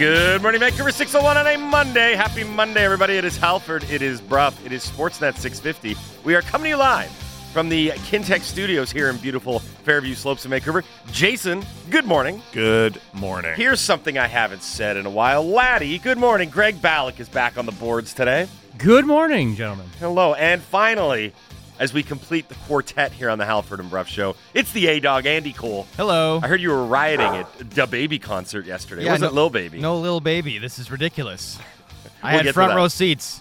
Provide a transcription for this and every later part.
Good morning, Vancouver 601 on a Monday. Happy Monday, everybody. It is Halford. It is Brough. It is Sportsnet 650. We are coming to you live from the Kintec studios here in beautiful Fairview Slopes in Vancouver. Jason, good morning. Good morning. Here's something I haven't said in a while. Laddie, good morning. Greg Ballack is back on the boards today. Good morning, gentlemen. Hello. And finally, as we complete the quartet here on the Halford and Brough show, it's the A Dog, Andy Cole. Hello. I heard you were rioting at the baby concert yesterday. Yeah, was it no- Lil Baby? No little baby. This is ridiculous. I We'll get had front row seats.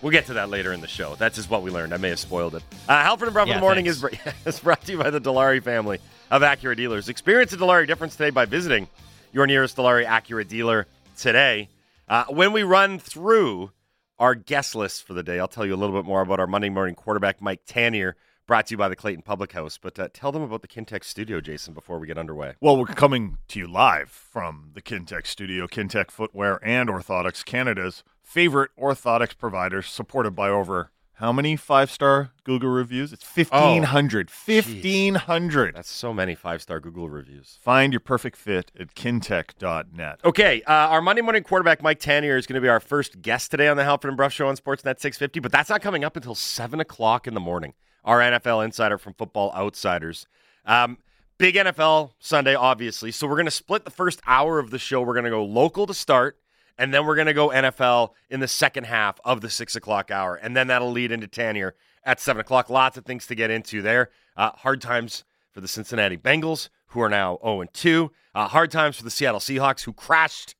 We'll get to that later in the show. That's just what we learned. I may have spoiled it. Uh, Halford and Brough in the morning is, is brought to you by the Dilawri family of Acura dealers. Experience the Dilawri difference today by visiting your nearest Dilawri Acura dealer today. Uh, when we run through our guest list for the day, I'll tell you a little bit more about our Monday morning quarterback, Mike Tanier, brought to you by the Clayton Public House. But uh, tell them about the Kintex studio, Jason, before we get underway. Well, we're coming to you live from the Kintec studio, Kintec Footwear and Orthotics, Canada's favorite orthotics provider, supported by over how many five star Google reviews? It's 1,500. 1,500. That's so many five star Google reviews. Find your perfect fit at kintec.net. Okay, uh, our Monday morning quarterback Mike Tanier is going to be our first guest today on the Halford and Brough Show on Sportsnet 650, but that's not coming up until seven o'clock in the morning. Our NFL insider from Football Outsiders. Um, big NFL Sunday, obviously. So we're going to split the first hour of the show. We're going to go local to start, and then we're going to go NFL in the second half of the six o'clock hour, and then that'll lead into Tanier at seven o'clock. Lots of things to get into there. Uh, hard times for the Cincinnati Bengals, who are now 0 2. Uh, hard times for the Seattle Seahawks, who crashed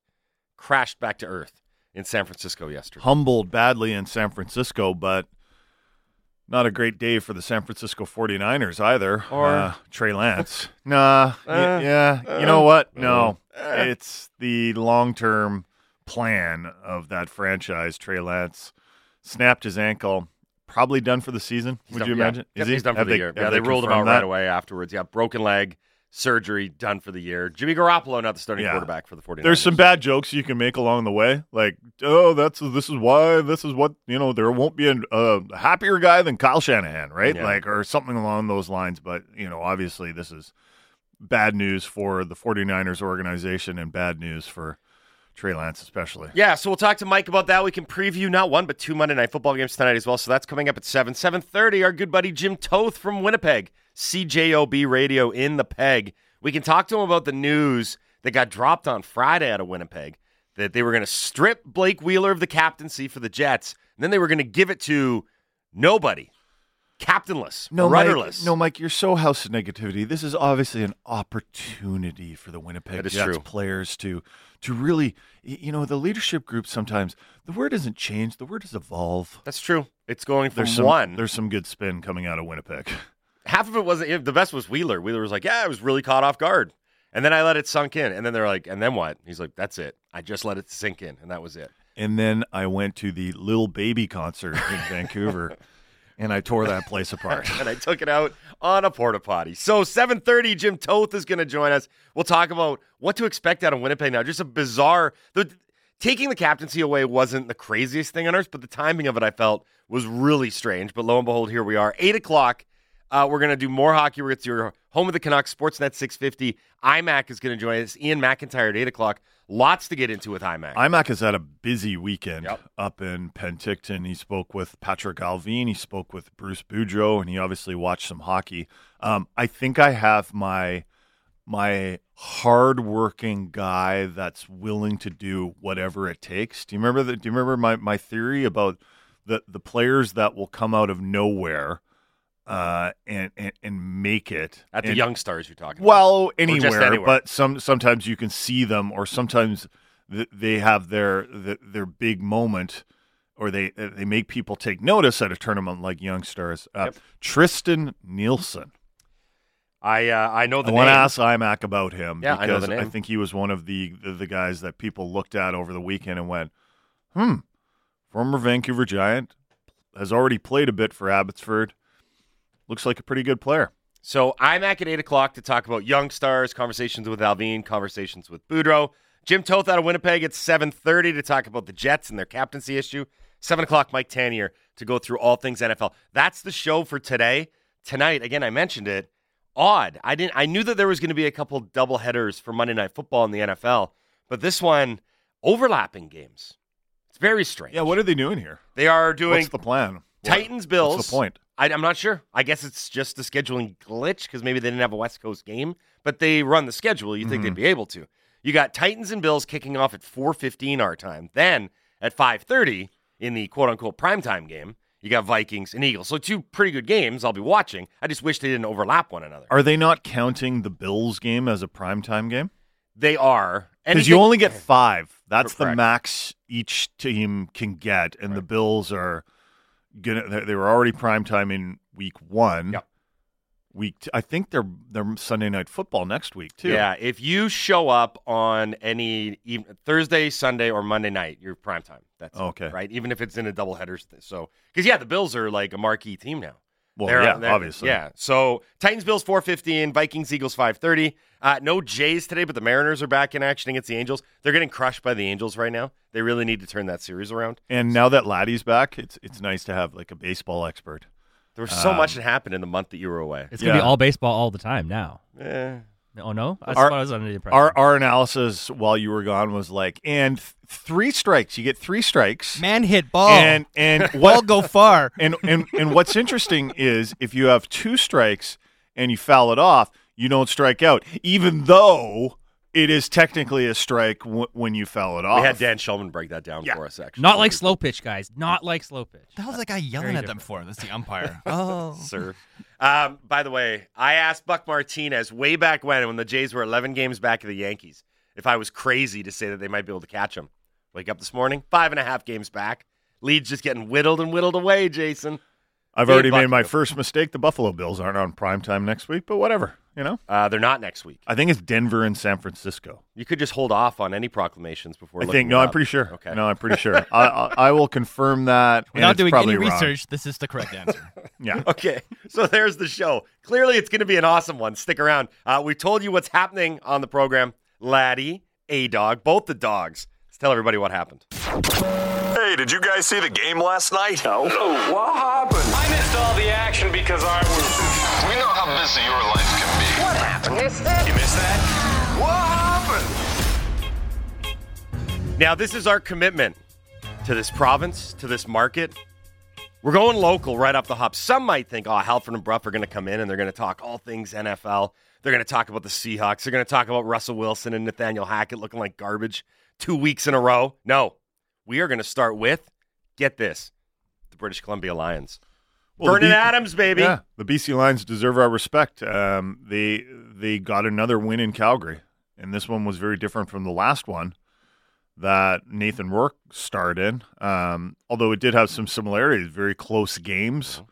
crashed back to earth in San Francisco yesterday. Humbled badly in San Francisco, but not a great day for the San Francisco 49ers either. Or- uh, Trey Lance. nah. y- Uh, yeah. you know what? No. uh. it's the long term plan of that franchise. Trey Lance snapped his ankle. Probably done for the season. He's Would done- you yeah. imagine? Yep, he? he's done for Have the they- year. Yeah, they, ruled him out confirmed right that? away afterwards. Yeah, broken leg, surgery, done for the year. Jimmy Garoppolo, not the starting Yeah. quarterback for the 49ers. There's some bad jokes you can make along the way, like, oh, that's this is why this is what you know. There won't be a, a happier guy than Kyle Shanahan, right? Yeah. Like, or something along those lines. But you know, obviously, this is bad news for the 49ers organization and bad news for Trey Lance, especially. Yeah, so we'll talk to Mike about that. We can preview not one but two Monday night football games tonight as well. So that's coming up at seven, seven thirty. Our good buddy Jim Toth from Winnipeg, CJOB Radio in the Peg. We can talk to him about the news that got dropped on Friday out of Winnipeg that they were going to strip Blake Wheeler of the captaincy for the Jets, and then they were going to give it to nobody, captainless, rudderless. Mike, no, Mike, you're so house of negativity. This is obviously an opportunity for the Winnipeg Jets true. players to to really, you know, the leadership group. Sometimes the word doesn't change; the word is evolve. That's true. It's going from There's some one. There's some good spin coming out of Winnipeg. half of it wasn't the best was Wheeler. Wheeler was like, "Yeah, I was really caught off guard," and then I let it sunk in, and then they're like, "And then what?" He's like, "That's it. I just let it sink in, and that was it." And then I went to the Little Baby concert in Vancouver, and I tore that place apart. and I took it out on a porta potty. So 7:30, Jim Toth is going to join us. We'll talk about what to expect out of Winnipeg now. Just a bizarre. The, taking the captaincy away wasn't the craziest thing on earth, but the timing of it I felt was really strange. But lo and behold, here we are, eight o'clock. Uh, we're going to do more hockey. We're going to your home of the Canucks, Sportsnet 650. IMAC is going to join us. Iain MacIntyre at 8 o'clock. Lots to get into with IMAC. IMAC has had a busy weekend Yep. up in Penticton. He spoke with Patrik Allvin. He spoke with Bruce Boudreau, and he obviously watched some hockey. Um, I think I have my my hardworking guy that's willing to do whatever it takes. Do you remember that? Do you remember my, my theory about the the players that will come out of nowhere uh, and, and and make it at the and- Young Stars you're talking about. well, just anywhere, anywhere. but some sometimes you can see them, or sometimes th- they have their th- their big moment, or they they make people take notice at a tournament like Young Stars. Uh, Yep. Tristan Nielsen. I uh, I know the I want to ask IMAC about him Yeah, I know because the name. think he was one of the, the the guys that people looked at over the weekend and went, "Hmm, former Vancouver Giant has already played a bit for Abbotsford. Looks like a pretty good player." So IMAC at 8 o'clock to talk about young stars, conversations with Allvin, conversations with Boudreau. Jim Toth out of Winnipeg at 7.30 to talk about the Jets and their captaincy issue. 7 o'clock, Mike Tanier to go through all things NFL. That's the show for today. Tonight, again, I mentioned it. Odd. I didn't. I knew that there was going to be a couple double headers for Monday Night Football in the NFL, But this one, overlapping games. It's very strange. Yeah, what are they doing here? They are doing What's the plan? Titans Bills. What's the point? I, I'm not sure. I guess it's just a scheduling glitch because maybe they didn't have a West Coast game, but they run the schedule. You think they'd mm-hmm. be able to. You got Titans and Bills kicking off at 4:15 our time. Then at 5:30 in the quote unquote primetime game, you got Vikings and Eagles. So two pretty good games. I'll be watching. I just wish they didn't overlap one another. Are they not counting the Bills game as a primetime game? They are. Because you only get five. That's the max each team can get, and the Bills are gonna. They they were already primetime in week one. Yep. Week, t- I think they're they're Sunday night football next week too. Yeah, if you show up on any even, Thursday, Sunday, or Monday night, you're prime time. That's Okay. right? Even if it's in a doubleheader. So, because yeah, the Bills are like a marquee team now. Well, They're- yeah, they're- obviously. Yeah. So Titans Bills four fifteen, Vikings Eagles five thirty. Uh, no Jays today, but the Mariners are back in action against the Angels. They're getting crushed by the Angels right now. They really need to turn that series around. And now that Laddie's back, it's it's nice to have like a baseball expert. There was so Um, much that happened in the month that you were away. It's gonna be all baseball all the time now. Eh. Oh no, that's Our- I was under the impression. Our our analysis while you were gone was like, and th- three strikes. You get three strikes. Man hit ball. And and ball what go far. and and and what's interesting is if you have two strikes and you foul it off, you don't strike out, even though it is technically a strike w- when you foul it off. We had Dan Shulman break that down Yeah. for us, actually. Not like slow pitch, guys. Not like slow pitch. The hell's that guy yelling Very at them for? That's the umpire. oh. sir. Um, by the way, I asked Buck Martinez way back when, when the Jays were 11 games back of the Yankees, if I was crazy to say that they might be able to catch them. Wake up this morning, five and a half games back. Lead's just getting whittled and whittled away, Jason. I've Big already buck made my first mistake. The Buffalo Bills aren't on prime time next week, but whatever. You know, Uh, they're not next week. I think it's Denver and San Francisco. You could just hold off on any proclamations before. I think no, it I'm pretty sure. Okay. No, I'm pretty sure. I, I I will confirm that. Without doing probably any wrong. research, this is the correct answer. Yeah. Okay, so there's the show. Clearly, it's going to be an awesome one. Stick around. Uh, we told you what's happening on the program. Laddie, A Dog, both the dogs. Let's tell everybody what happened. Hey, did you guys see the game last night? No. What happened? I missed all the action because I was. We know how busy your life can be. What happened? Missed that? You missed that? What happened? Now, this is our commitment to this province, to this market. We're going local right off the hop. Some might think, oh, Halford and Brough are going to come in and they're going to talk all things NFL. They're going to talk about the Seahawks. They're going to talk about Russell Wilson and Nathaniel Hackett looking like garbage two weeks in a row. No, we are going to start with, get this, the British Columbia Lions. Well, Vernon B- Adams, baby. Yeah, the BC Lions deserve our respect. Um, they they got another win in Calgary, and this one was very different from the last one that Nathan Rourke starred in. Um, although it did have some similarities, very close games,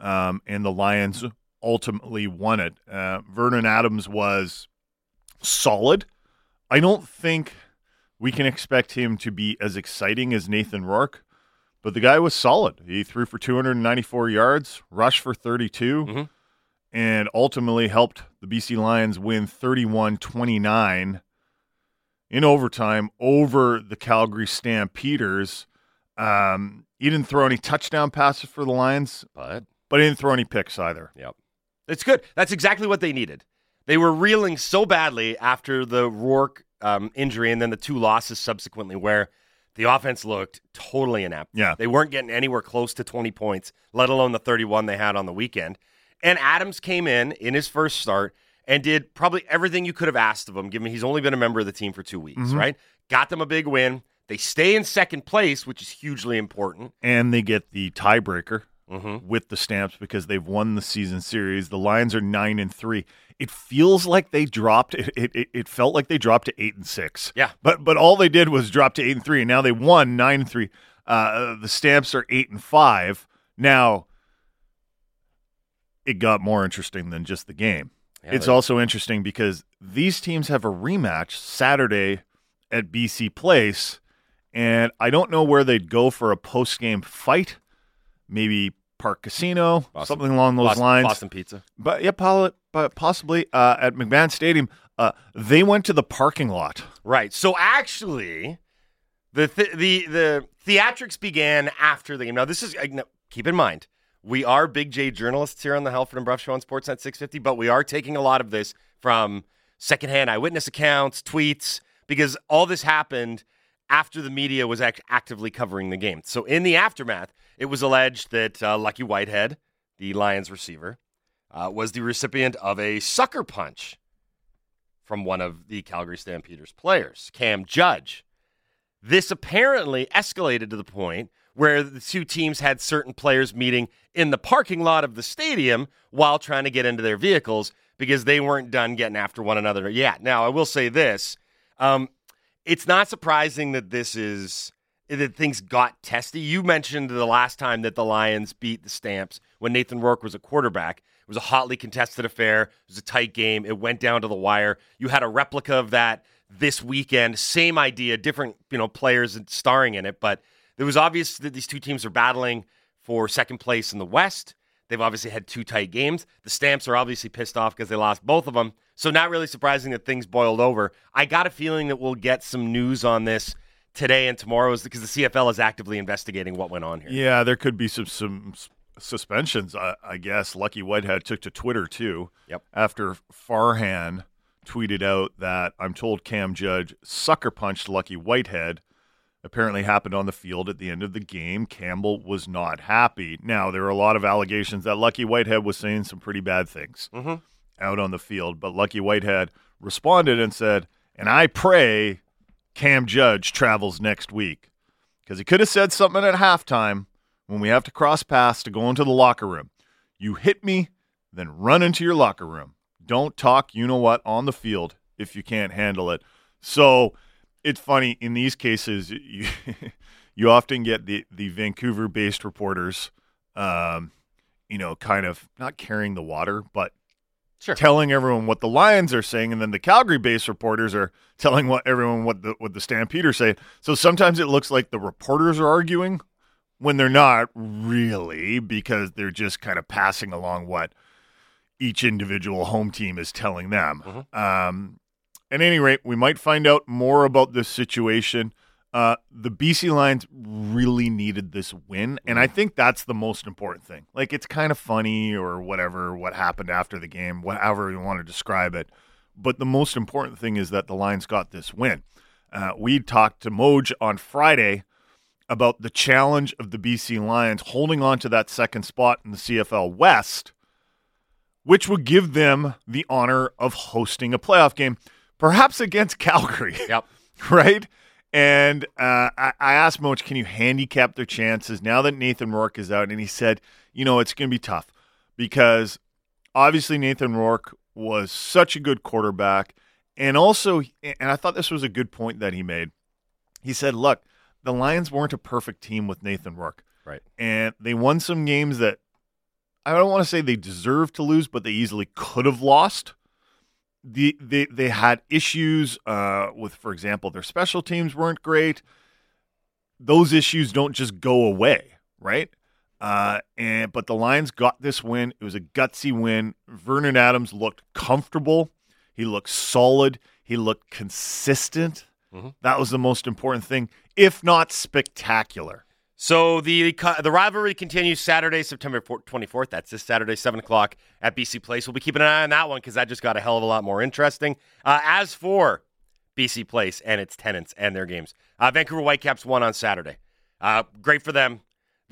um, and the Lions ultimately won it. Uh, Vernon Adams was solid. I don't think we can expect him to be as exciting as Nathan Rourke. But the guy was solid. He threw for 294 yards, rushed for 32, Mhm. and ultimately helped the BC Lions win 31 29 in overtime over the Calgary Stampeders. Um, he didn't throw any touchdown passes for the Lions, But but he didn't throw any picks either. Yep. It's good. That's exactly what they needed. They were reeling so badly after the Rourke um, injury and then the two losses subsequently, where the offense looked totally inept. Yeah. They weren't getting anywhere close to 20 points, let alone the 31 they had on the weekend. And Adams came in in his first start and did probably everything you could have asked of him, given he's only been a member of the team for two weeks, right? Got them a big win. They stay in second place, which is hugely important. And they get the tiebreaker Mhm. with the Stamps because they've won the season series. The Lions are nine and three. It feels like they dropped. It, it, it- felt like they dropped to eight and six. Yeah. but but all they did was drop to eight and three, and now they won nine and three. Uh, the Stamps are eight and five now. It got more interesting than just the game. Yeah, it's also interesting because these teams have a rematch Saturday at BC Place, and I don't know where they'd go for a post game fight. Maybe Parq Casino, Boston- something along those Boston, lines. Boston Pizza. But yeah, but possibly uh, at McMahon Stadium. Uh, they went to the parking lot. Right. So actually, the th- the the theatrics began after the game. Now this is uh, keep in mind we are Big J journalists here on the Halford and Brough Show on Sportsnet 650, but we are taking a lot of this from secondhand eyewitness accounts, tweets, because all this happened after the media was act- actively covering the game. So in the aftermath, it was alleged that uh, Lucky Whitehead, the Lions receiver, uh, was the recipient of a sucker punch from one of the Calgary Stampeders players, Cam Judge. This apparently escalated to the point where the two teams had certain players meeting in the parking lot of the stadium while trying to get into their vehicles because they weren't done getting after one another yet. Now, I will say this. Um, it's not surprising that this is that things got testy. You mentioned the last time that the Lions beat the Stamps when Nathan Rourke was a quarterback. It was a hotly contested affair. It was a tight game. It went down to the wire. You had a replica of that this weekend. Same idea, different you know players starring in it, but it was obvious that these two teams are battling for second place in the West. They've obviously had two tight games. The Stamps are obviously pissed off because they lost both of them. So, not really surprising that things boiled over. I got a feeling that we'll get some news on this today and tomorrow is because the CFL is actively investigating what went on here. Yeah, there could be some some suspensions. I, I guess Lucky Whitehead took to Twitter too. Yep. After Farhan tweeted out that I'm told Cam Judge sucker punched Lucky Whitehead. Apparently happened on the field at the end of the game. Campbell was not happy. Now there are a lot of allegations that Lucky Whitehead was saying some pretty bad things Mm-hmm. out on the field, but Lucky Whitehead responded and said, "And I pray Cam Judge travels next week." Because he could have said something at halftime when we have to cross paths to go into the locker room. You hit me, then run into your locker room. Don't talk, you know what, on the field if you can't handle it. So it's funny in these cases, you, you often get the, the Vancouver based reporters, um, you know, kind of not carrying the water, but Sure. telling everyone what the Lions are saying, and then the Calgary-based reporters are telling what everyone what the what the Stampeders say. So sometimes it looks like the reporters are arguing when they're not really, because they're just kind of passing along what each individual home team is telling them. Um, at any rate, we might find out more about this situation. Uh, the BC Lions really needed this win, and I think that's the most important thing. Like, it's kind of funny or whatever what happened after the game, whatever you want to describe it. But the most important thing is that the Lions got this win. Uh, we talked to Moj on Friday about the challenge of the BC Lions holding on to that second spot in the CFL West, which would give them the honor of hosting a playoff game, perhaps against Calgary Yep. right? And uh, I, I asked Moach, can you handicap their chances now that Nathan Rourke is out? And he said, you know, it's going to be tough because obviously Nathan Rourke was such a good quarterback. And also, and I thought this was a good point that he made. He said, look, the Lions weren't a perfect team with Nathan Rourke. Right. And they won some games that I don't want to say they deserved to lose, but they easily could have lost the they they had issues uh, with, for example, their special teams weren't great. Those issues don't just go away, right? Uh, and but the Lions got this win. It was a gutsy win. Vernon Adams looked comfortable. He looked solid. He looked consistent. Mhm. That was the most important thing, if not spectacular. So the the rivalry continues Saturday, September 24th. That's this Saturday, 7 o'clock at BC Place. We'll be keeping an eye on that one because that just got a hell of a lot more interesting. Uh, as for BC Place and its tenants and their games, uh, Vancouver Whitecaps won on Saturday. Uh, great for them.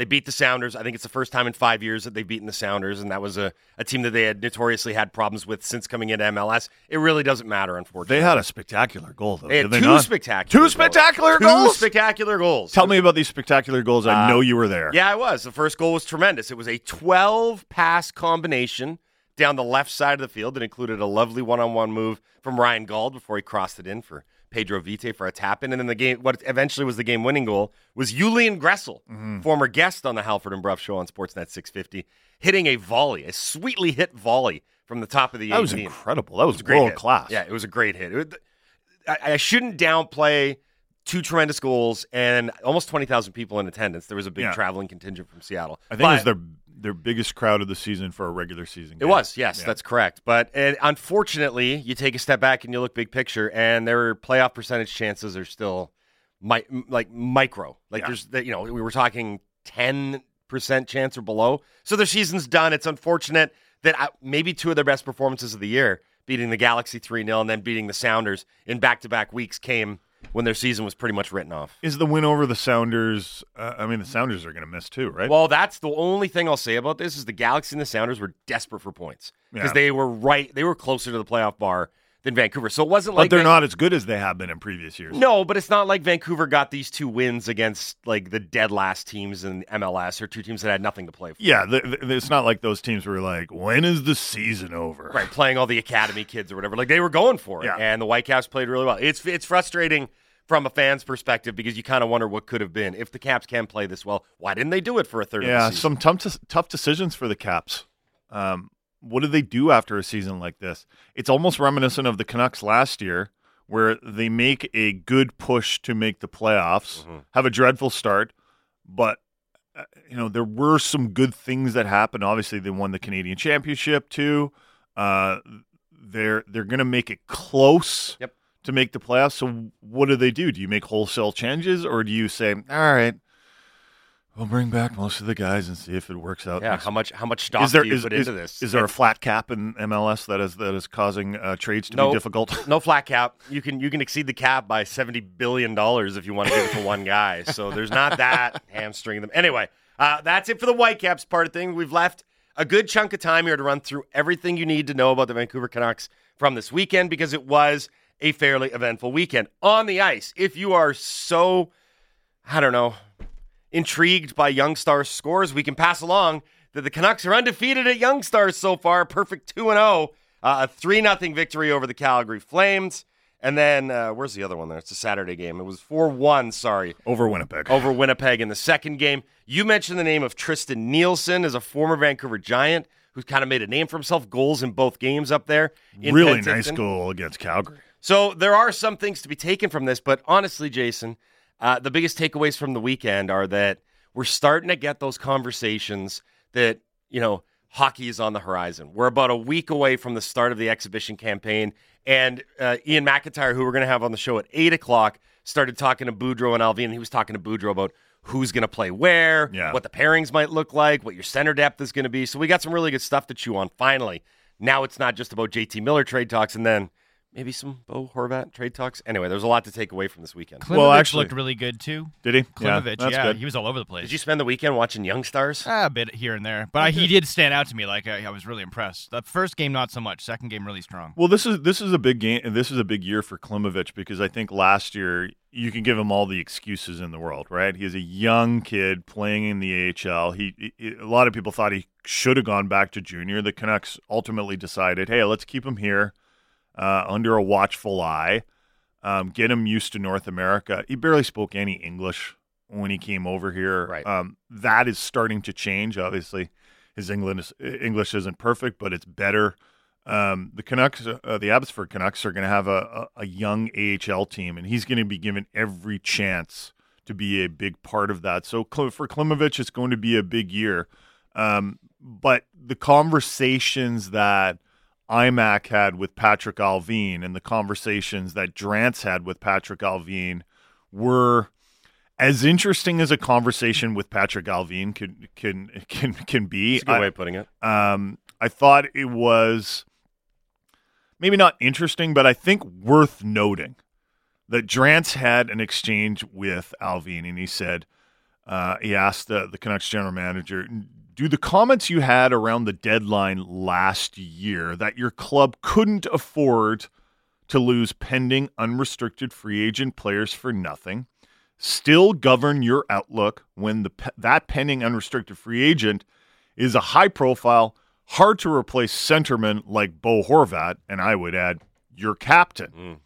They beat the Sounders. I think it's the first time in five years that they've beaten the Sounders, and that was a, a team that they had notoriously had problems with since coming into MLS. It really doesn't matter, unfortunately. They had a spectacular goal, though. They had they two not? spectacular Two goals. spectacular Two goals? spectacular goals. Tell me about these spectacular goals. I Uh, know you were there. Yeah, I was. The first goal was tremendous. It was a 12 pass combination down the left side of the field that included a lovely one on one move from Ryan Gauld before he crossed it in for Pedro Vite for a tap in. And then the game, what eventually was the game winning goal, was Julian Gressel, Mm-hmm. former guest on the Halford and Brough show on Sportsnet 650, hitting a volley, a sweetly hit volley from the top of the That was incredible. That was, great world hit. class. Yeah, it was a great hit. It was- I, I shouldn't downplay two tremendous goals and almost 20,000 people in attendance. There was a big Yeah. traveling contingent from Seattle. I think it was their their biggest crowd of the season for a regular season. It was, yes, Yeah. that's correct. But unfortunately, you take a step back and you look big picture, and their playoff percentage chances are still mi- like micro. Like Yeah. there's, that you know, we were talking ten percent chance or below. So their season's done. It's unfortunate that I, maybe two of their best performances of the year beating the Galaxy 3 0, and then beating the Sounders in back to back weeks came when their season was pretty much written off. Is the win over the Sounders? Uh, I mean, the Sounders are going to miss too, right? Well, that's the only thing I'll say about this is the Galaxy and the Sounders were desperate for points because Yeah. they were right. They were closer to the playoff bar than Vancouver. So it wasn't but like they're Van- not as good as they have been in previous years. No, but it's not like Vancouver got these two wins against like the dead last teams in MLS or two teams that had nothing to play for. Yeah, th th it's not like those teams were like, when is the season over? Right, playing all the academy kids or whatever. Like they were going for it, Yeah. and the Whitecaps played really well. It's it's frustrating from a fan's perspective because you kind of wonder what could have been if the Caps can play this well. Why didn't they do it for a third? Yeah, some tough tough decisions for the Caps. Um, what do they do after a season like this? It's almost reminiscent of the Canucks last year, where they make a good push to make the playoffs, Mm-hmm. have a dreadful start, but uh, you know there were some good things that happened. Obviously, they won the Canadian Championship too. Uh, they're they're going to make it close Yep. to make the playoffs. So what do they do? Do you make wholesale changes, or do you say, all right? We'll bring back most of the guys and see if it works out. yeah. next How much how much stock is there do you is, put is, into this? is there a flat cap in MLS that is that is causing uh, trades to No. be difficult? no flat cap. You can you can exceed the cap by seventy billion dollars if you want to give it to one guy. So there's not that hamstringing them. Anyway, uh, that's it for the Whitecaps part of thing. We've left a good chunk of time here to run through everything you need to know about the Vancouver Canucks from this weekend because it was a fairly eventful weekend on the ice. If you are so, I don't know, intrigued by Young Stars scores, we can pass along that the Canucks are undefeated at Young Stars so far, perfect 2 and 0. Uh, a 3 0 victory over the Calgary Flames. And then, uh, where's the other one there? It's a Saturday game. It was 4 1, sorry, Over Winnipeg. over Winnipeg in the second game. You mentioned the name of Tristan Nielsen as a former Vancouver Giant who's kind of made a name for himself, goals in both games up there. in really nice goal against Calgary. So there are some things to be taken from this, but honestly, Jason, uh, the biggest takeaways from the weekend are that we're starting to get those conversations that you know hockey is on the horizon. We're about a week away from the start of the exhibition campaign, and uh, Iain MacIntyre, who we're going to have on the show at eight o'clock, started talking to Boudreau and Allvin. And he was talking to Boudreau about who's going to play where, Yeah. what the pairings might look like, what your center depth is going to be. So we got some really good stuff to chew on. Finally, now it's not just about JT Miller trade talks, and then maybe some Bo Horvat trade talks. Anyway, there's a lot to take away from this weekend. Klimovich Well, actually- looked really good too. Did he? Klimovich, that's yeah, good. he was all over the place. Did you spend the weekend watching Young Stars? Ah, a bit here and there, but I, he did stand out to me. Like I, I was really impressed. The first game, not so much. Second game, really strong. Well, this is this is a big game. and This is a big year for Klimovich because I think last year you can give him all the excuses in the world, right? He's a young kid playing in the AHL. He, he a lot of people thought he should have gone back to junior. The Canucks ultimately decided, hey, let's keep him here uh, under a watchful eye, um, get him used to North America. He barely spoke any English when he came over here. Right. Um, that is starting to change. Obviously, his English English isn't perfect, but it's better. Um, the Canucks, uh, the Abbotsford Canucks, are going to have a, a, a young AHL team, and he's going to be given every chance to be a big part of that. So for Klimovich, it's going to be a big year. Um, but the conversations that IMAC had with Patrik Allvin and the conversations that Drance had with Patrik Allvin were as interesting as a conversation with Patrik Allvin can can can can be. That's a good I- way of putting it. um, I thought it was maybe not interesting, but I think worth noting that Drance had an exchange with Allvin, and he said, uh, he asked the, the Canucks general manager, do the comments you had around the deadline last year that your club couldn't afford to lose pending unrestricted free agent players for nothing still govern your outlook when the that pending unrestricted free agent is a high profile, hard to replace centerman like Bo Horvat, and I would add your captain. Mm.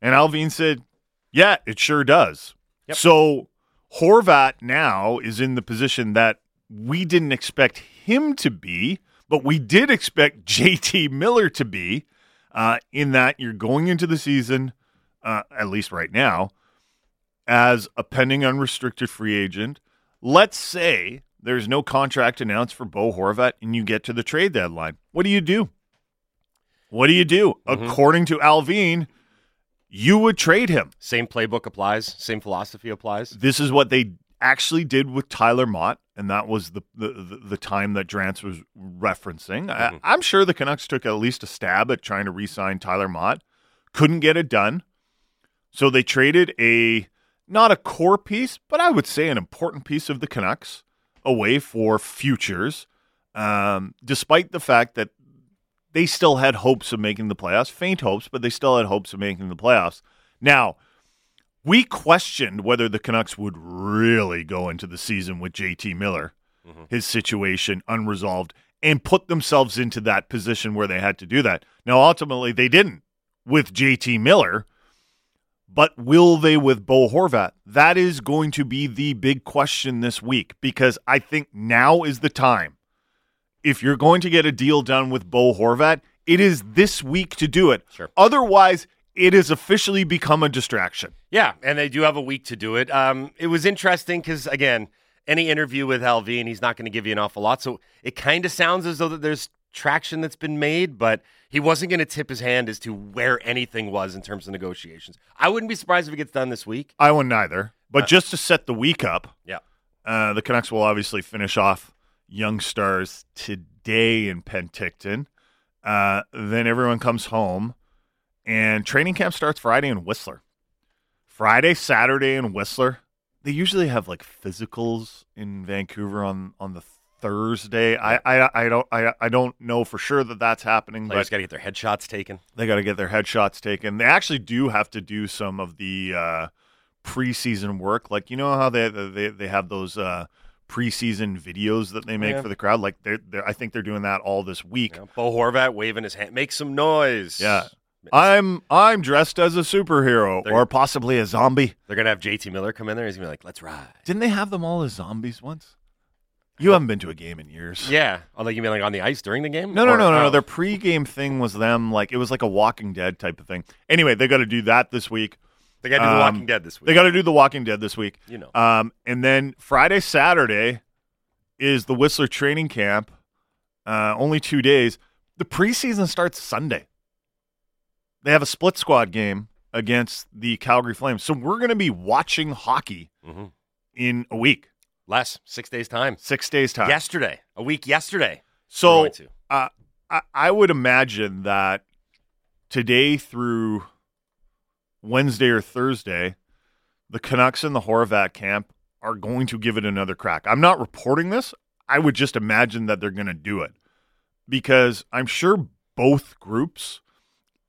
And Allvin said, "Yeah, it sure does." Yep. So Horvat now is in the position that we didn't expect him to be, but we did expect JT Miller to be. Uh, in that you're going into the season, uh, at least right now, as a pending unrestricted free agent. Let's say there's no contract announced for Bo Horvat and you get to the trade deadline. What do you do? What do you do? Mhm. According to Allvin, you would trade him. Same playbook applies. Same philosophy applies. This is what they actually did with Tyler Motte, and that was the the, the, time that Drance was referencing. I, I'm sure the Canucks took at least a stab at trying to re-sign Tyler Motte, couldn't get it done, so they traded a not a core piece, but I would say an important piece of the Canucks away for futures, um, despite the fact that they still had hopes of making the playoffs, faint hopes, but they still had hopes of making the playoffs. Now, we questioned whether the Canucks would really go into the season with JT Miller, mm-hmm. his situation unresolved, and put themselves into that position where they had to do that. Now, ultimately, they didn't with JT Miller, but will they with Bo Horvat? That is going to be the big question this week because I think now is the time. If you're going to get a deal done with Bo Horvat, it is this week to do it. Sure. Otherwise, it has officially become a distraction. Yeah, and they do have a week to do it. Um, it was interesting because again, any interview with LV, and he's not going to give you an awful lot. So it kind of sounds as though that there's traction that's been made, but he wasn't going to tip his hand as to where anything was in terms of negotiations. I wouldn't be surprised if it gets done this week. I wouldn't either. But just to set the week up, Yeah. uh, the Canucks will obviously finish off Young Stars today in Penticton. Uh, then everyone comes home, and training camp starts Friday in Whistler. Friday, Saturday in Whistler. They usually have like physicals in Vancouver on on the Thursday. I I, I don't I, I don't know for sure that that's happening, They but got to get their headshots taken. they got to get their headshots taken. They actually do have to do some of the uh, preseason work. Like you know how they they they have those uh, preseason videos that they make Yeah. for the crowd. Like they're, they're I think they're doing that all this week. Know, Bo Horvat waving his hand, make some noise. Yeah. I'm I'm dressed as a superhero They're- or possibly a zombie. They're gonna have JT Miller come in there. He's gonna be like, "Let's ride." Didn't they have them all as zombies once? You haven't been to a game in years. Yeah. Oh, like you mean like on the ice during the game? No, no, Or- no, no, no. oh. Their pregame thing was them like it was like a Walking Dead type of thing. Anyway, they got to do that this week. They got to do the Um, Walking Dead this week. They got to do The Walking Dead this week. You know. Um, and then Friday, Saturday is the Whistler training camp. Uh, only two days. The preseason starts Sunday. They have a split squad game against the Calgary Flames. So we're going to be watching hockey Mhm. in a week, Less six days time. six days time. Yesterday, a week yesterday. So uh, I, I would imagine that today through Wednesday or Thursday, the Canucks and the Horvat camp are going to give it another crack. I'm not reporting this. I would just imagine that they're going to do it because I'm sure both groups,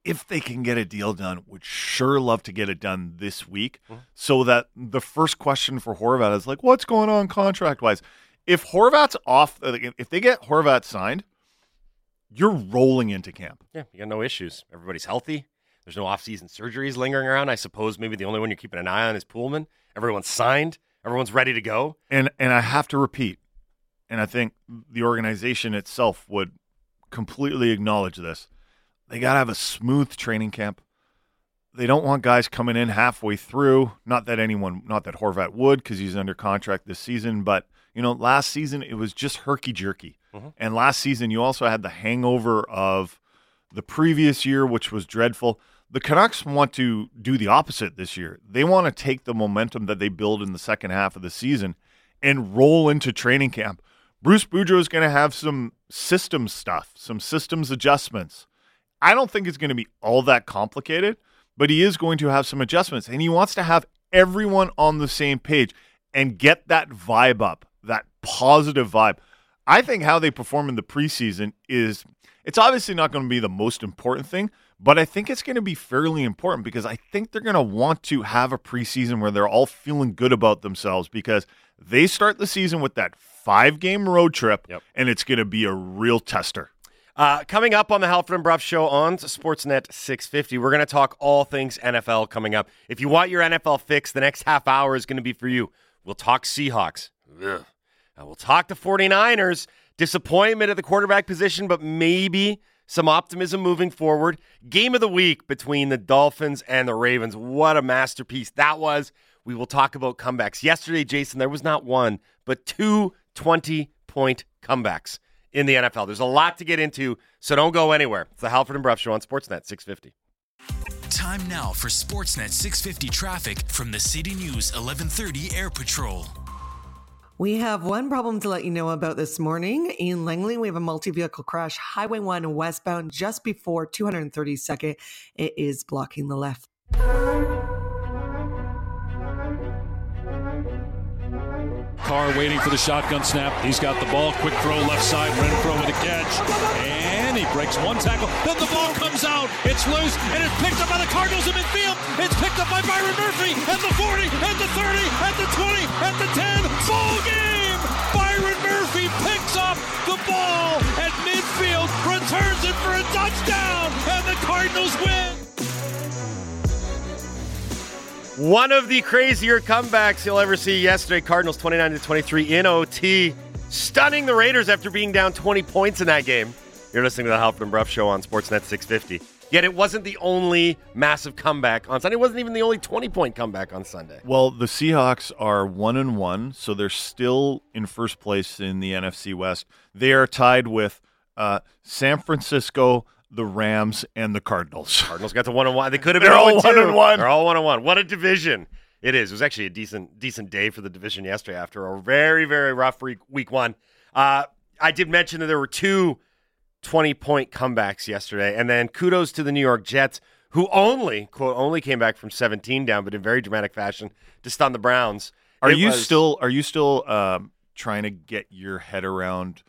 if they can get a deal done, would sure love to get it done this week so that the first question for Horvat is like, what's going on contract wise? If Horvat's off, uh, if they get Horvat signed, you're rolling into camp. Yeah, you got no issues. Everybody's healthy. There's no off-season surgeries lingering around. I suppose maybe the only one you're keeping an eye on is Pullman. Everyone's signed. Everyone's ready to go. And and I have to repeat, and I think the organization itself would completely acknowledge this. They got to have a smooth training camp. They don't want guys coming in halfway through. Not that anyone, not that Horvat would, because he's under contract this season. But you know, last season it was just herky jerky, mm-hmm. and last season you also had the hangover of the previous year, which was dreadful. The Canucks want to do the opposite this year. They want to take the momentum that they build in the second half of the season and roll into training camp. Bruce Boudreau is going to have some system stuff, some systems adjustments. I don't think it's going to be all that complicated, but he is going to have some adjustments and he wants to have everyone on the same page and get that vibe up, that positive vibe. I think how they perform in the preseason is it's obviously not going to be the most important thing, but I think it's going to be fairly important because I think they're going to want to have a preseason where they're all feeling good about themselves because they start the season with that five game road trip Yep. and it's going to be a real tester. Uh, coming up on the Halford and Brough Show on Sportsnet 650, we're going to talk all things NFL coming up. If you want your NFL fix, the next half hour is going to be for you. We'll talk Seahawks. Ugh. Uh, we'll talk the 49ers. Disappointment at the quarterback position, but maybe some optimism moving forward. Game of the week between the Dolphins and the Ravens. What a masterpiece that was. We will talk about comebacks. Yesterday, Jason, there was not one, but two 20 point comebacks in the NFL. There's a lot to get into, so don't go anywhere. It's the Halford and Brough Show on Sportsnet 650. Time now for Sportsnet 650 traffic from the City News 1130 Air Patrol. We have one problem to let you know about this morning. In Langley, we have a multi vehicle crash, Highway 1 westbound, just before 232nd. It is blocking the left. Carr waiting for the shotgun snap. He's got the ball. Quick throw left side. Renfrow with a catch. And he breaks one tackle. Then the ball comes out. It's loose. And it's picked up by the Cardinals in midfield. It's picked up by Byron Murphy at the 40, at the 30, at the 20, at the 10. Ball game! Byron Murphy picks up the ball at midfield, returns it for a touchdown, and the Cardinals win. One of the crazier comebacks you'll ever see yesterday. Cardinals 29 to 23 in OT, stunning the Raiders after being down 20 points in that game. You're listening to the Halford and Brough Show on Sportsnet 650. Yet it wasn't the only massive comeback on Sunday. It wasn't even the only 20 point comeback on Sunday. Well, the Seahawks are one and one, so they're still in first place in the NFC West. They are tied with uh, San Francisco, the Rams, and the Cardinals. Cardinals got the one and one. They could have been They're all 0-2. one and one. They're all one and one. What a division it is. It was actually a decent decent day for the division yesterday after a very very rough week, week one. Uh, I did mention that there were two 20 point comebacks yesterday, and then kudos to the New York Jets who only quote only came back from 17 down, but in very dramatic fashion to stun the Browns. Are It you was- still are you still um, trying to get your head around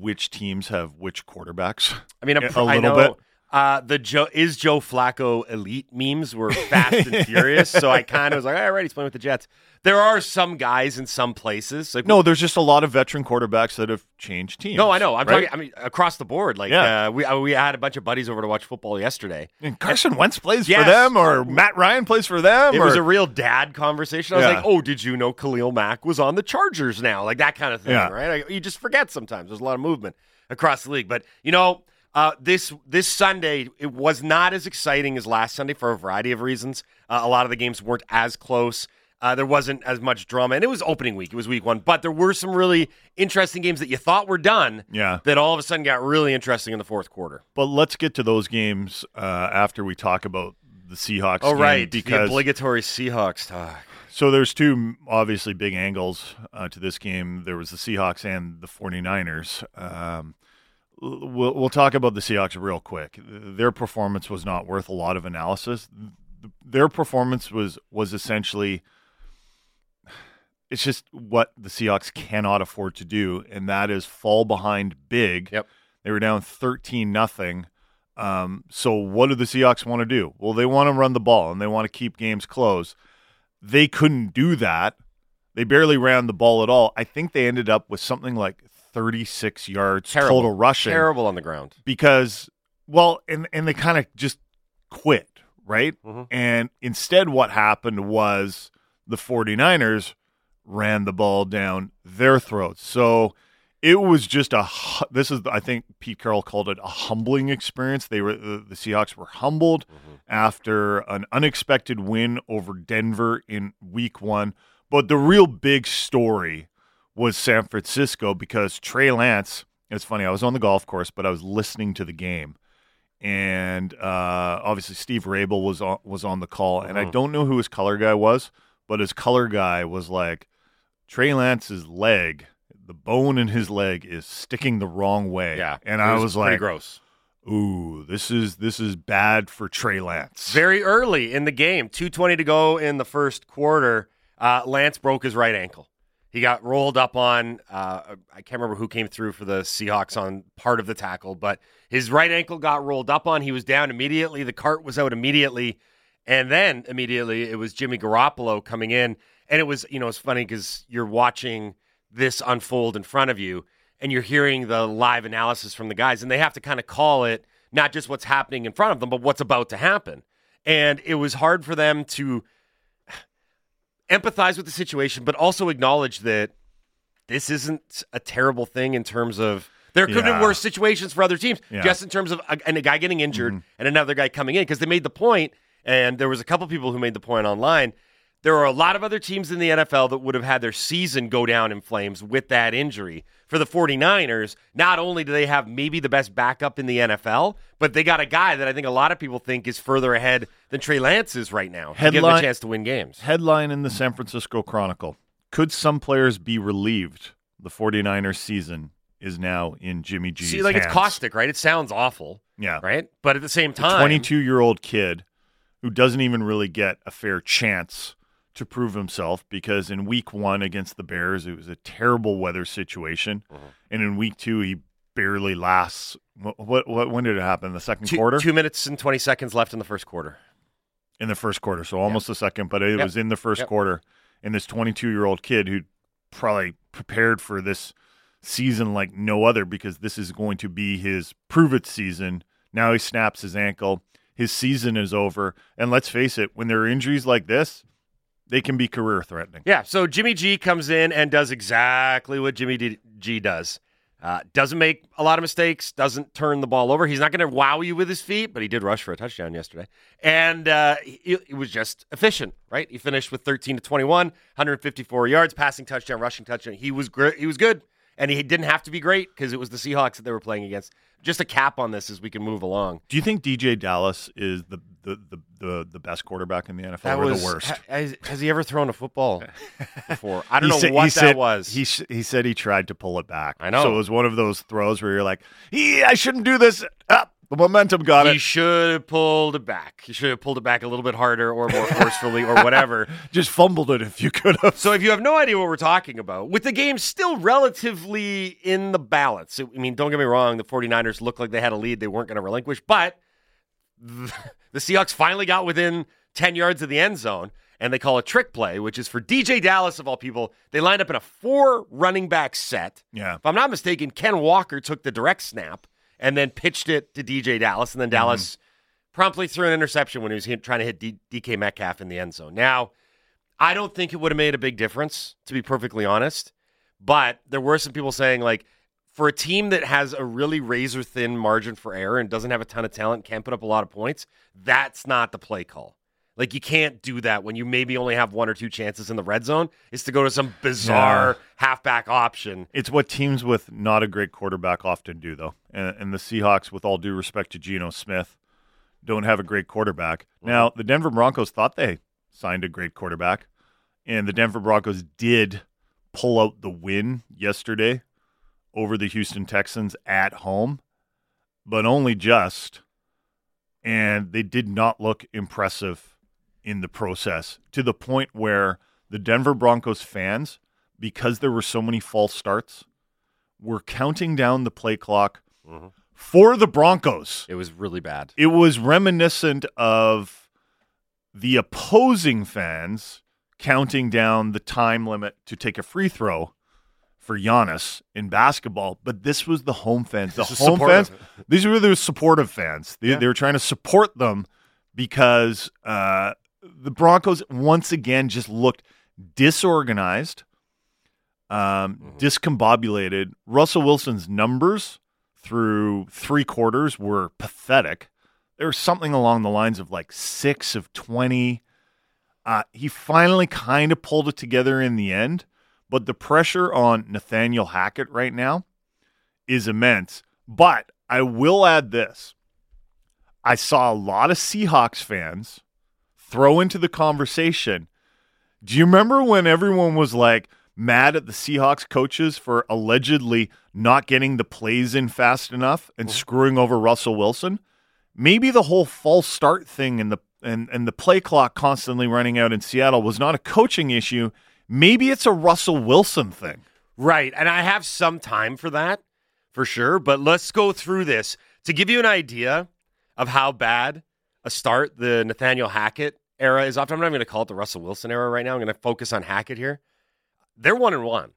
which teams have which quarterbacks? I mean, a I little bit? Uh, the Joe is Joe Flacco elite memes were fast and furious, so I kind of was like, all right, he's playing with the Jets. There are some guys in some places. Like, No, there's just a lot of veteran quarterbacks that have changed teams. no, I know. I'm right? talking. I mean, across the board. Like, Yeah. uh, we uh, we had a bunch of buddies over to watch football yesterday. And Carson Wentz plays Yes. for them, or Matt Ryan plays for them. It or, was a real dad conversation. I was Yeah. like, "Oh, did you know Khalil Mack was on the Chargers now?" Like that kind of thing, Yeah. right? Like, you just forget sometimes. There's a lot of movement across the league, but you know, uh, this this Sunday it was not as exciting as last Sunday for a variety of reasons. Uh, a lot of the games weren't as close. Uh, there wasn't as much drama, and it was opening week. It was week one, but there were some really interesting games that you thought were done. Yeah. That all of a sudden got really interesting in the fourth quarter. But let's get to those games uh, after we talk about the Seahawks. Oh, game, right, the because obligatory Seahawks talk. so there's two obviously big angles uh, to this game. There was the Seahawks and the 49ers. Um, we'll, we'll talk about the Seahawks real quick. Their performance was not worth a lot of analysis. Their performance was was essentially it's just what the Seahawks cannot afford to do, and that is fall behind big. Yep. They were down thirteen nothing. Um, so what do the Seahawks want to do? Well, they want to run the ball and they want to keep games close. They couldn't do that. They barely ran the ball at all. I think they ended up with something like 36 yards Terrible. total rushing Terrible on the ground. because well and and they kind of just quit right Mhm. and instead what happened was the 49ers ran the ball down their throats so it was just a this is i think pete carroll called it a humbling experience they were the, the seahawks were humbled after an unexpected win over denver in week one but the real big story was San Francisco because Trey Lance. It's funny. I was on the golf course, but I was listening to the game, and uh, obviously Steve Raible was on was on the call, and I Mhm. don't know who his color guy was, but his color guy was like Trey Lance's leg, the bone in his leg is sticking the wrong way. Yeah, and I was pretty like, gross. "Ooh, this is this is bad for Trey Lance." Very early in the game, 2.20 to go in the first quarter, uh, Lance broke his right ankle. He got rolled up on, uh, I can't remember who came through for the Seahawks on part of the tackle, but his right ankle got rolled up on. He was down immediately. The cart was out immediately. And then immediately it was Jimmy Garoppolo coming in. And it was, you know, it's funny because you're watching this unfold in front of you and you're hearing the live analysis from the guys, and they have to kind of call it not just what's happening in front of them, but what's about to happen. And it was hard for them to empathize with the situation, but also acknowledge that this isn't a terrible thing in terms of there could have been worse situations for other teams, Yeah. Mm-hmm. just in terms of a, and a guy getting injured and another guy coming in because they made the point, and there was a couple people who made the point online. There are a lot of other teams in the NFL that would have had their season go down in flames with that injury. For the 49ers, not only do they have maybe the best backup in the NFL, but they got a guy that I think a lot of people think is further ahead than Trey Lance is right now. to give them a Headline- chance to win games. Headline in the San Francisco Chronicle could some players be relieved? The 49ers season is now in Jimmy G's See, like hands. it's caustic, right? It sounds awful, Yeah. right? But at the same time, 22 year old kid who doesn't even really get a fair chance to prove himself because in week one against the Bears, it was a terrible weather situation. Mm-hmm. And in week two, he barely lasts. What, what, what when did it happen? The second two, quarter? two minutes and 20 seconds left in the first quarter. in the first quarter, so almost a second, but it Yep. was in the first Yep. quarter. And this 22 year old kid who probably prepared for this season like no other because this is going to be his prove it season. Now he snaps his ankle. His season is over. And let's face it, when there are injuries like this, they can be career threatening. Yeah, so Jimmy G comes in and does exactly what Jimmy D- G does. Uh, doesn't make a lot of mistakes, doesn't turn the ball over. He's not going to wow you with his feet, but he did rush for a touchdown yesterday. And uh, he, he was just efficient, right? He finished with 13 to 21, 154 yards, passing touchdown, rushing touchdown. He was great. He was good, and he didn't have to be great because it was the Seahawks that they were playing against. Just a cap on this as we can move along. Do you think DeeJay Dallas is the the, the, the, the best quarterback in the NFL That or was the worst? ha- has, has he ever thrown a football before? I don't know said- what he that said, was. He he said he tried to pull it back. I know. So it was one of those throws where you're like, "Yeah, I shouldn't do this." Up, the momentum got he it. He should have pulled it back. He should have pulled it back a little bit harder or more forcefully or whatever. Just fumbled it if you could have. So if you have no idea what we're talking about, with the game still relatively in the balance, I mean, don't get me wrong, the 49ers looked like they had a lead they weren't going to relinquish, but the Seahawks finally got within 10 yards of the end zone, and they call a trick play, which is for DeeJay Dallas, of all people. They lined up in a four running back set. Yeah. If I'm not mistaken, Ken Walker took the direct snap and then pitched it to DeeJay Dallas, and then mm-hmm. Dallas promptly threw an interception when he was hit, trying to hit D- DK Metcalf in the end zone. Now, I don't think it would have made a big difference, to be perfectly honest. But there were some people saying, like, for a team that has a really razor thin margin for error and doesn't have a ton of talent, can't put up a lot of points, that's not the play call. Like, you can't do that when you maybe only have one or two chances in the red zone, is to go to some bizarre halfback option. It's what teams with not a great quarterback often do, though. And, and the Seahawks, with all due respect to Geno Smith, don't have a great quarterback. Mm-hmm. Now, the Denver Broncos thought they signed a great quarterback, and the Denver Broncos did pull out the win yesterday over the Houston Texans at home, but only just. And they did not look impressive in the process to the point where the Denver Broncos fans, because there were so many false starts, were counting down the play clock mm-hmm. for the Broncos. It was really bad. It was reminiscent of the opposing fans counting down the time limit to take a free throw for Giannis in basketball, but this was the home fans. The home supportive. fans, these were the supportive fans. They, Yeah. they were trying to support them because uh, the Broncos once again just looked disorganized, um, Mm-hmm. discombobulated. Russell Wilson's numbers through three quarters were pathetic. There was something along the lines of like six of 20. Uh, he finally kind of pulled it together in the end, but the pressure on Nathaniel Hackett right now is immense. But I will add this I saw a lot of Seahawks fans throw into the conversation. Do you remember when everyone was like mad at the Seahawks coaches for allegedly not getting the plays in fast enough and mm-hmm. screwing over Russell Wilson? Maybe the whole false start thing and the and, and the play clock constantly running out in Seattle was not a coaching issue. Maybe it's a Russell Wilson thing. Right. And I have some time for that, for sure. But let's go through this to give you an idea of how bad a start the Nathaniel Hackett era is off. I'm not even going to call it the Russell Wilson era right now. I'm going to focus on Hackett here. They're one and one.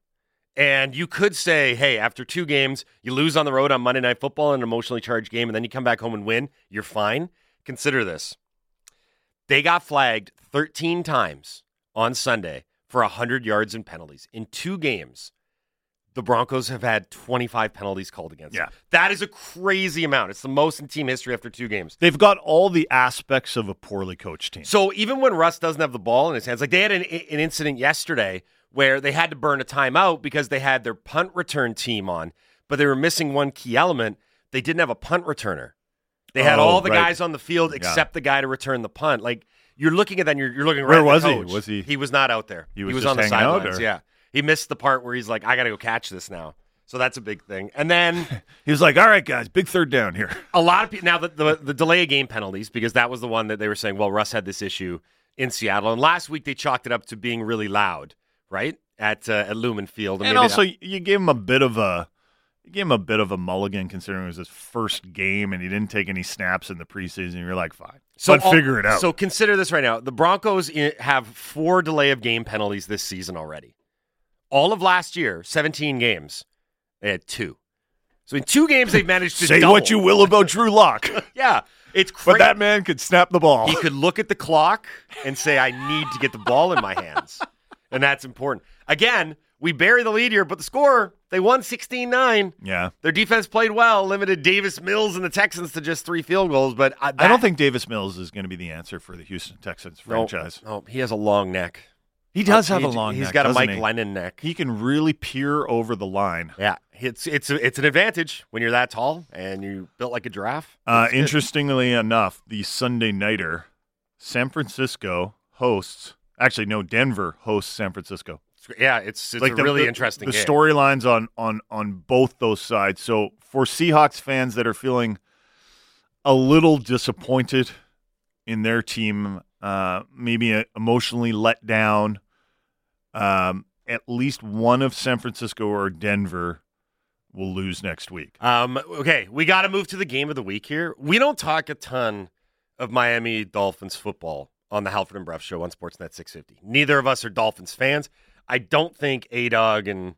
And you could say, hey, after two games, you lose on the road on Monday Night Football in an emotionally charged game, and then you come back home and win. You're fine. Consider this. They got flagged 13 times on Sunday for 100 yards and penalties. In two games, the Broncos have had 25 penalties called against them. Yeah. That is a crazy amount. It's the most in team history after two games. They've got all the aspects of a poorly coached team. So even when Russ doesn't have the ball in his hands, like they had an, an incident yesterday where they had to burn a timeout because they had their punt return team on, but they were missing one key element. They didn't have a punt returner. They had Oh, all the right. guys on the field except the guy to return the punt. Like you're looking at that and you're, you're looking right Where was he? Was he- He was not out there. He was just on the sidelines. Yeah. He missed the part where he's like, I got to go catch this now. So that's a big thing. And then He was like, "All right, guys, big third down here." a lot of people now the, the the delay of game penalties because that was the one that they were saying. Well, Russ had this issue in Seattle, and last week they chalked it up to being really loud, right at uh, at Lumen Field, And maybe also, that- you gave him a bit of a, you gave him a bit of a mulligan considering it was his first game and he didn't take any snaps in the preseason. You're like, fine, but all- figure it out. So consider this right now: the Broncos eh, have four delay of game penalties this season already. All of last year, 17 games, they had two. So in two games, they've managed to Say double. what you will about Drew Lock, Yeah, it's but that man could snap the ball. he could look at the clock and say, I need to get the ball in my hands. And that's important. Again, we bury the lead here, but the score, they won 16 9. yeah, Their defense played well, limited Davis Mills and the Texans to just three field goals. But uh, I that- don't think Davis Mills is going to be the answer for the Houston Texans franchise. No, he has a long neck. He does have He- a long. He's neck, He's got a Mike he? Glennon neck. He can really peer over the line. yeah, it's it's it's an advantage when you're that tall and you built like a giraffe. Uh, interestingly enough, the Sunday nighter, San Francisco hosts. Actually, no, Denver hosts San Francisco. Yeah, it's it's like a the, really the- interesting. The storylines on on on both those sides. So for Seahawks fans that are feeling a little disappointed in their team, uh, maybe emotionally let down, um, at least one of San Francisco or Denver will lose next week. Um, okay, we got to move to the game of the week here. We don't talk a ton of Miami Dolphins football on the Halford and Brough Show on Sportsnet 650. Neither of us are Dolphins fans. I don't think A Dog and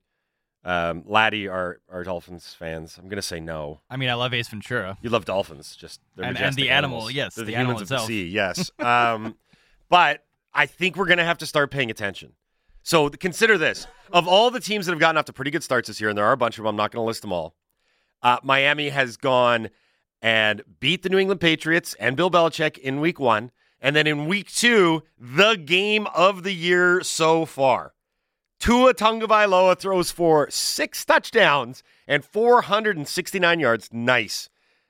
um, Laddie are, are Dolphins fans. I'm going to say no. I mean, I love Ace Ventura. You love dolphins, just they're And- and the animal, animals. yes, They're the humans animal of the sea, yes. Um, but I think we're going to have to start paying attention. So consider this: of all the teams that have gotten off to pretty good starts this year, and there are a bunch of them, I'm not going to list them all. Uh, Miami has gone and beat the New England Patriots and Bill Belichick in Week One, and then in Week Two, the game of the year so far. Tua Tagovailoa throws for six touchdowns and 469 yards. Nice.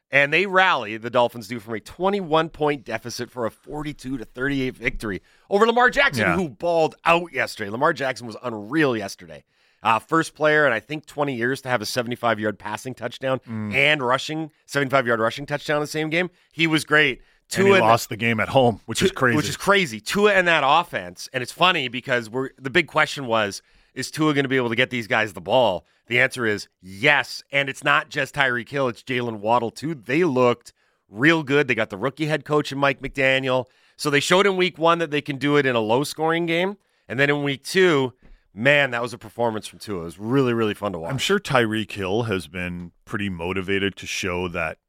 And they rally, the Dolphins do, from a 21 point deficit for a 42 to 38 victory over Lamar Jackson, Yeah. who balled out yesterday. Lamar Jackson was unreal yesterday. Uh, first player in I think 20 years to have a 75 yard passing touchdown Mm. and rushing 75 yard rushing touchdown in the same game. He was great. And he Tua- lost the game at home, which is crazy. Which is crazy. Tua and that offense, and it's funny because we're the big question was: Is Tua going to be able to get these guys the ball? The answer is yes, and it's not just Tyreek Hill; it's Jaylen Waddle too. They looked real good. They got the rookie head coach in Mike McDaniel, so they showed in Week One that they can do it in a low-scoring game, and then in Week Two, man, that was a performance from Tua. It was really, really fun to watch. I'm sure Tyreek Hill has been pretty motivated to show that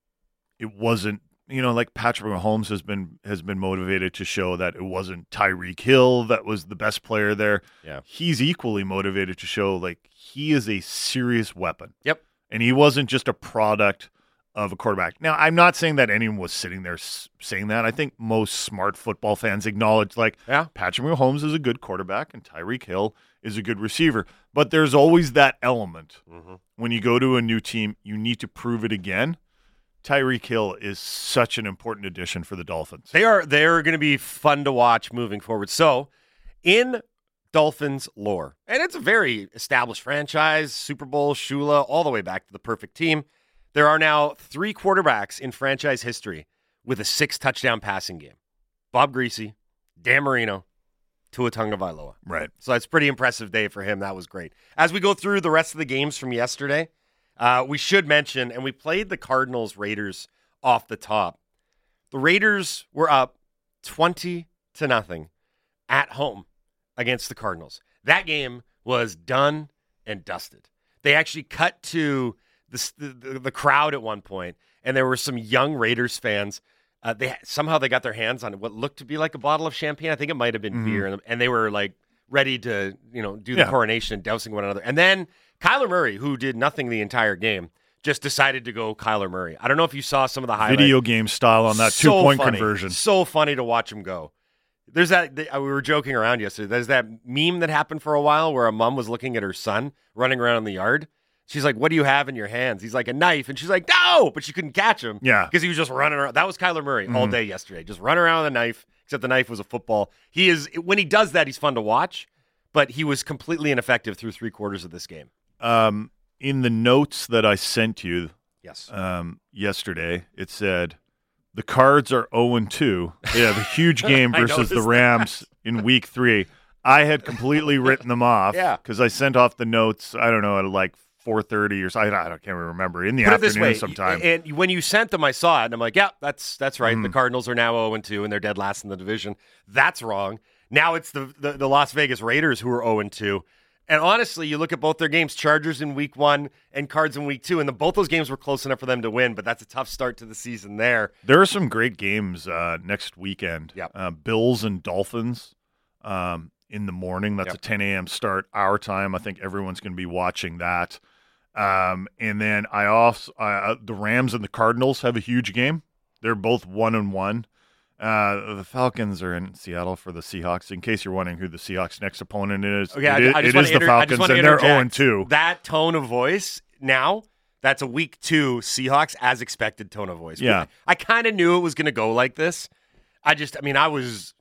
it wasn't, you know, like Patrick Mahomes has been has been motivated to show that it wasn't Tyreek Hill that was the best player there. Yeah. He's equally motivated to show like he is a serious weapon. Yep. And he wasn't just a product of a quarterback. Now, I'm not saying that anyone was sitting there s- saying that. I think most smart football fans acknowledge like Yeah. Patrick Mahomes is a good quarterback and Tyreek Hill is a good receiver. But there's always that element Mm-hmm. when you go to a new team, you need to prove it again. Tyreek Hill is such an important addition for the Dolphins. They are they are going to be fun to watch moving forward. So, in Dolphins lore, and it's a very established franchise, Super Bowl, Shula, all the way back to the perfect team. There are now three quarterbacks in franchise history with a six touchdown passing game: Bob Griese, Dan Marino, Tua Tagovailoa. Right. So that's pretty impressive day for him. That was great. As we go through the rest of the games from yesterday, uh, we should mention, and we played the Cardinals Raiders off the top. The Raiders were up 20 to nothing at home against the Cardinals. That game was done and dusted. They actually cut to the, the, the crowd at one point, and there were some young Raiders fans. Uh, they somehow they got their hands on what looked to be like a bottle of champagne. I think it might have been beer, and, and they were like ready to you know do the Yeah. coronation and dousing one another. And then Kyler Murray, who did nothing the entire game, just decided to go Kyler Murray. I don't know if you saw some of the highlights. Video game style on that So two point funny. conversion. So funny to watch him go. There's that we were joking around yesterday. There's that meme that happened for a while where a mom was looking at her son running around in the yard. She's like, "What do you have in your hands?" He's like, "A knife," and she's like, "No!" But she couldn't catch him. Yeah. because he was just running around. That was Kyler Murray all Mhm. day yesterday, just running around with a knife. except the knife was a football. He is when he does that, he's fun to watch, but he was completely ineffective through three quarters of this game. Um, in the notes that I sent you Yes. um, yesterday, it said the Cards are 0 2. They have a huge game versus the Rams in week three. I had completely written them off Yeah. because I sent off the notes, I don't know, at like 4.30 or so. I, don't, can't remember, in the Put afternoon this way, sometime. and when you sent them, I saw it, and I'm like, yeah, that's that's right. Mm-hmm. The Cardinals are now 0 2, and they're dead last in the division. That's wrong. Now it's the, the the Las Vegas Raiders who are 0 2. And honestly, you look at both their games, Chargers in week one and Cards in week two, and the, both those games were close enough for them to win, but that's a tough start to the season there. There are some great games uh, next weekend. Yep. Uh, Bills and Dolphins um, in the morning. That's Yep. a 10 a.m. start our time. I think everyone's going to be watching that. Um, and then I also uh, the Rams and the Cardinals have a huge game. They're both one and one. Uh, the Falcons are in Seattle for the Seahawks. In case you're wondering who the Seahawks' next opponent is, Okay, it I, is- I it want to the Falcons, and they're interject. 0 and 2. That tone of voice now, that's a week two Seahawks as expected tone of voice. Yeah. I kind of knew it was going to go like this. I just, I mean, I was,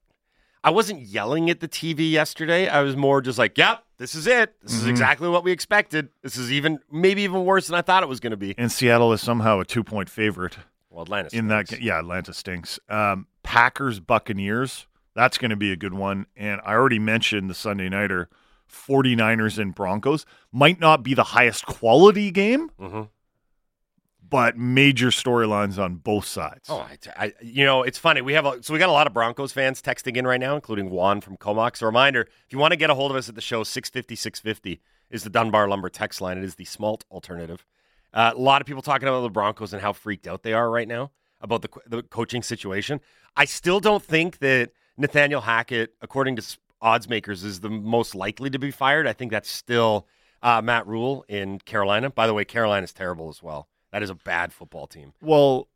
I wasn't yelling at the TV yesterday. I was more just like, yep, this is it. This is Mhm. exactly what we expected. This is even, maybe even worse than I thought it was going to be. And Seattle is somehow a two point favorite. Well, Atlanta in that stinks. yeah atlanta stinks um packers buccaneers that's going to be a good one and i already mentioned the sunday nighter 49ers and broncos might not be the highest quality game Mhm. but major storylines on both sides Oh, I, I, you know, it's funny. We have a, so we got a lot of Broncos fans texting in right now, including Juan from Comox. A reminder: if you want to get a hold of us at the show, 650-650 is the Dunbar Lumber text line. It is the Smalt alternative. Uh, a lot of people talking about the Broncos and how freaked out they are right now about the the coaching situation. I still don't think that Nathaniel Hackett, according to odds makers, is the most likely to be fired. I think that's still uh, Matt Rhule in Carolina. By the way, Carolina is terrible as well. That is a bad football team. well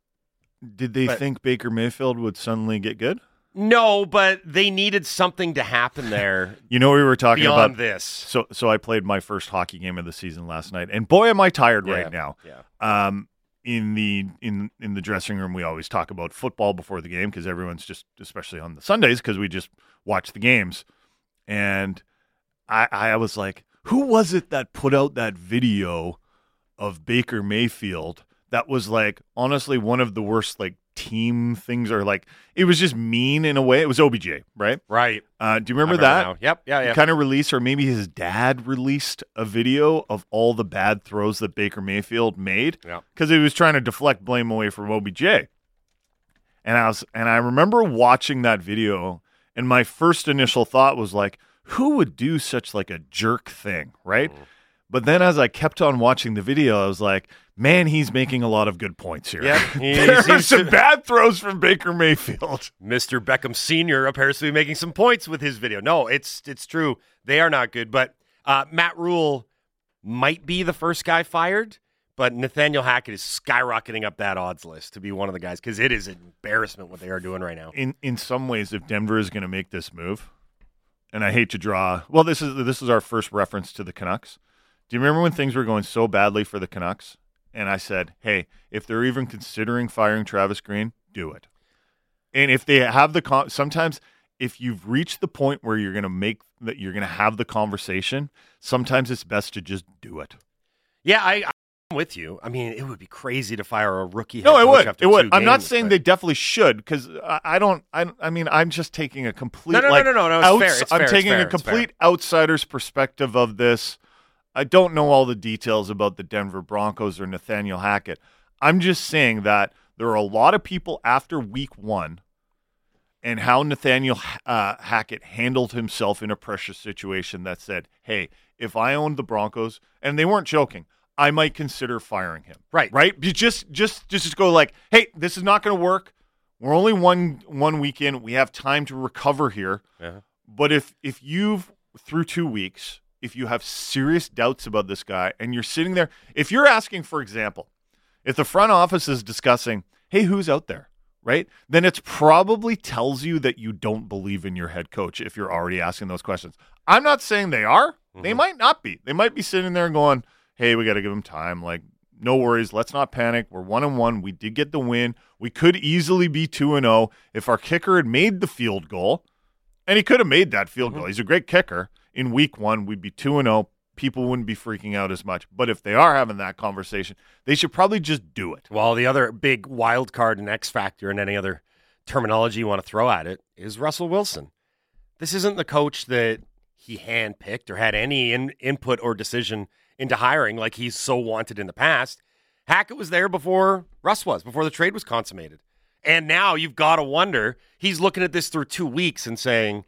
did they But- think baker mayfield would suddenly get good No, but they needed something to happen there you know we were talking beyond about this. so so i played my first hockey game of the season last night and boy am i tired Yeah, right now Yeah. um, in the in in the dressing room, we always talk about football before the game because everyone's just, especially on the Sundays, because we just watch the games. And I I was like, who was it that put out that video of Baker Mayfield? That was like honestly one of the worst like team things, or like it was just mean in a way. It was OBJ, right? Right. Uh, do you I remember, that? now. Yep. Yeah. Yeah. kind of released, or maybe his dad released a video of all the bad throws that Baker Mayfield made Yeah. because he was trying to deflect blame away from OBJ. And I was, and I remember watching that video, and my first initial thought was like, who would do such like a jerk thing, right? Mm. But then as I kept on watching the video, I was like, man, he's making a lot of good points here. Yep. He there are some bad throws from Baker Mayfield. Mr. Beckham Senior appears to be making some points with his video. No, it's it's true. They are not good. But uh, Matt Rhule might be the first guy fired, but Nathaniel Hackett is skyrocketing up that odds list to be one of the guys because it is an embarrassment what they are doing right now. in in some ways, if Denver is going to make this move, and I hate to draw, well, this is this is our first reference to the Canucks. Do you remember when things were going so badly for the Canucks? And I said, hey, if they're even considering firing Travis Green, do it. And if they have the con- sometimes if you've reached the point where you're going to make that you're going to have the conversation, sometimes it's best to just do it. Yeah, I, I'm with you. I mean, it would be crazy to fire a rookie. No, it would. It would. I'm not saying but- they definitely should because I, I don't. I, I mean, I'm just taking a complete. No, no, no, like, no, no, no, it's fair, it's I'm fair, it's taking fair, a complete outsider's perspective of this. I don't know all the details about the Denver Broncos or Nathaniel Hackett. I'm just saying that there are a lot of people after Week One and how Nathaniel uh, Hackett handled himself in a pressure situation that said, "Hey, if I owned the Broncos," and they weren't joking, I might consider firing him. Right. right. You just just just go like, "Hey, this is not going to work. We're only one one week in. We have time to recover here." Yeah. But if if you've through two weeks, if you have serious doubts about this guy, and you're sitting there, if you're asking, for example, if the front office is discussing, "Hey, who's out there?" right? Then it's probably tells you that you don't believe in your head coach if you're already asking those questions. I'm not saying they are. They mm-hmm. might not be. They might be sitting there and going, "Hey, we got to give him time. Like no worries. Let's not panic. We're one and one. We did get the win. We could easily be two and zero if our kicker had made the field goal, and he could have made that field mm-hmm. goal. He's a great kicker. In week one, we'd be two and zero. People wouldn't be freaking out as much. But if they are having that conversation, they should probably just do it. Well, the other big wild card and X factor and any other terminology you want to throw at it is Russell Wilson. This isn't the coach that he handpicked or had any in, input or decision into hiring like he's so wanted in the past. Hackett was there before Russ was, before the trade was consummated. And now you've got to wonder, he's looking at this through two weeks and saying,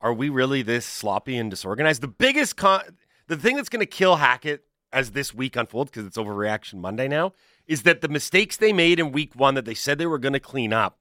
are we really this sloppy and disorganized? The biggest con- the thing that's going to kill Hackett as this week unfolds because it's overreaction Monday now is that the mistakes they made in week 1 that they said they were going to clean up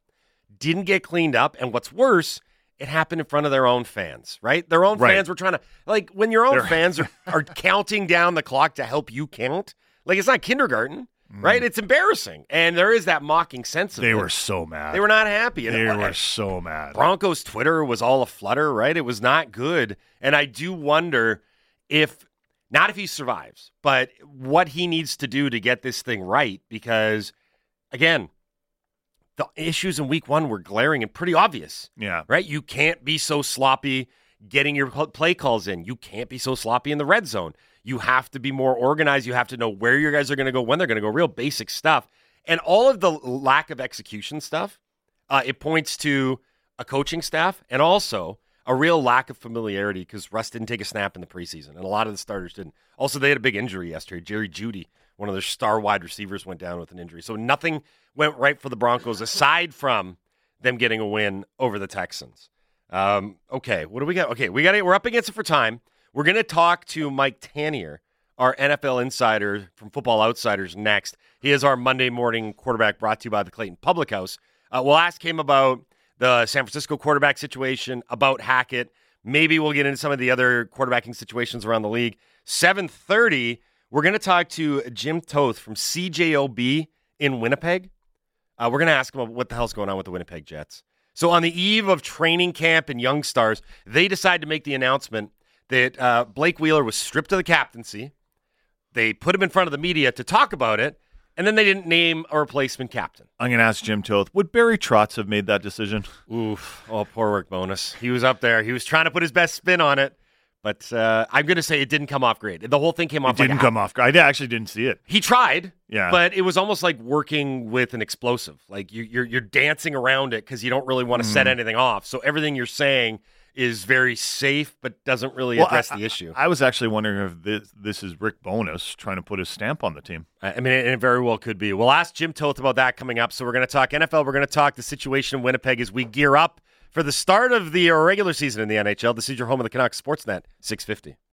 didn't get cleaned up and what's worse it happened in front of their own fans, right? Their own Right. fans were trying to like when your own They're- fans are, are counting down the clock to help you count. Like it's not kindergarten, right? It's embarrassing, and there is that mocking sense of Mm. They it. were so mad. they were not happy. And They it- were so mad. Broncos Twitter was all aflutter, right? It was not good. And I do wonder if, not if he survives, but what he needs to do to get this thing right. Because, again, the issues in week one were glaring and pretty obvious, Yeah. right? You can't be so sloppy getting your play calls in. You can't be so sloppy in the red zone. You have to be more organized. You have to know where your guys are going to go, when they're going to go, real basic stuff. And all of the lack of execution stuff, uh, it points to a coaching staff and also a real lack of familiarity because Russ didn't take a snap in the preseason, and a lot of the starters didn't. Also, they had a big injury yesterday. Jerry Jeudy, one of their star wide receivers, went down with an injury. So nothing went right for the Broncos aside from them getting a win over the Texans. Um, okay, what do we got? Okay, we got it. we're up against it for time. We're going to talk to Mike Tanier, our NFL insider from Football Outsiders, next. He is our Monday morning quarterback brought to you by the Clayton Public House. Uh, we'll ask him about the San Francisco quarterback situation, about Hackett. Maybe we'll get into some of the other quarterbacking situations around the league. 7:30, we're going to talk to Jim Toth from CJOB in Winnipeg. Uh, we're going to ask him what the hell's going on with the Winnipeg Jets. So, on the eve of training camp and young stars, they decide to make the announcement that uh, Blake Wheeler was stripped of the captaincy. They put him in front of the media to talk about it, and then they didn't name a replacement captain. I'm going to ask Jim Toth. Would Barry Trotz have made that decision? Oof. Oh, poor Rick Bowness. He was up there. He was trying to put his best spin on it, but uh, I'm going to say it didn't come off great. The whole thing came off It didn't like come off. I actually didn't see it. He tried, Yeah. but it was almost like working with an explosive. Like you, you're you're dancing around it because you don't really want to set Mm. anything off. So everything you're saying is very safe, but doesn't really Well, address I- the issue. I was actually wondering if this this is Rick Bowness trying to put his stamp on the team. I I mean, it, it very well could be. We'll ask Jim Toth about that coming up. So we're going to talk NFL. We're going to talk the situation in Winnipeg as we gear up for the start of the regular season in the NHL. This is your home of the Canucks Sportsnet 650.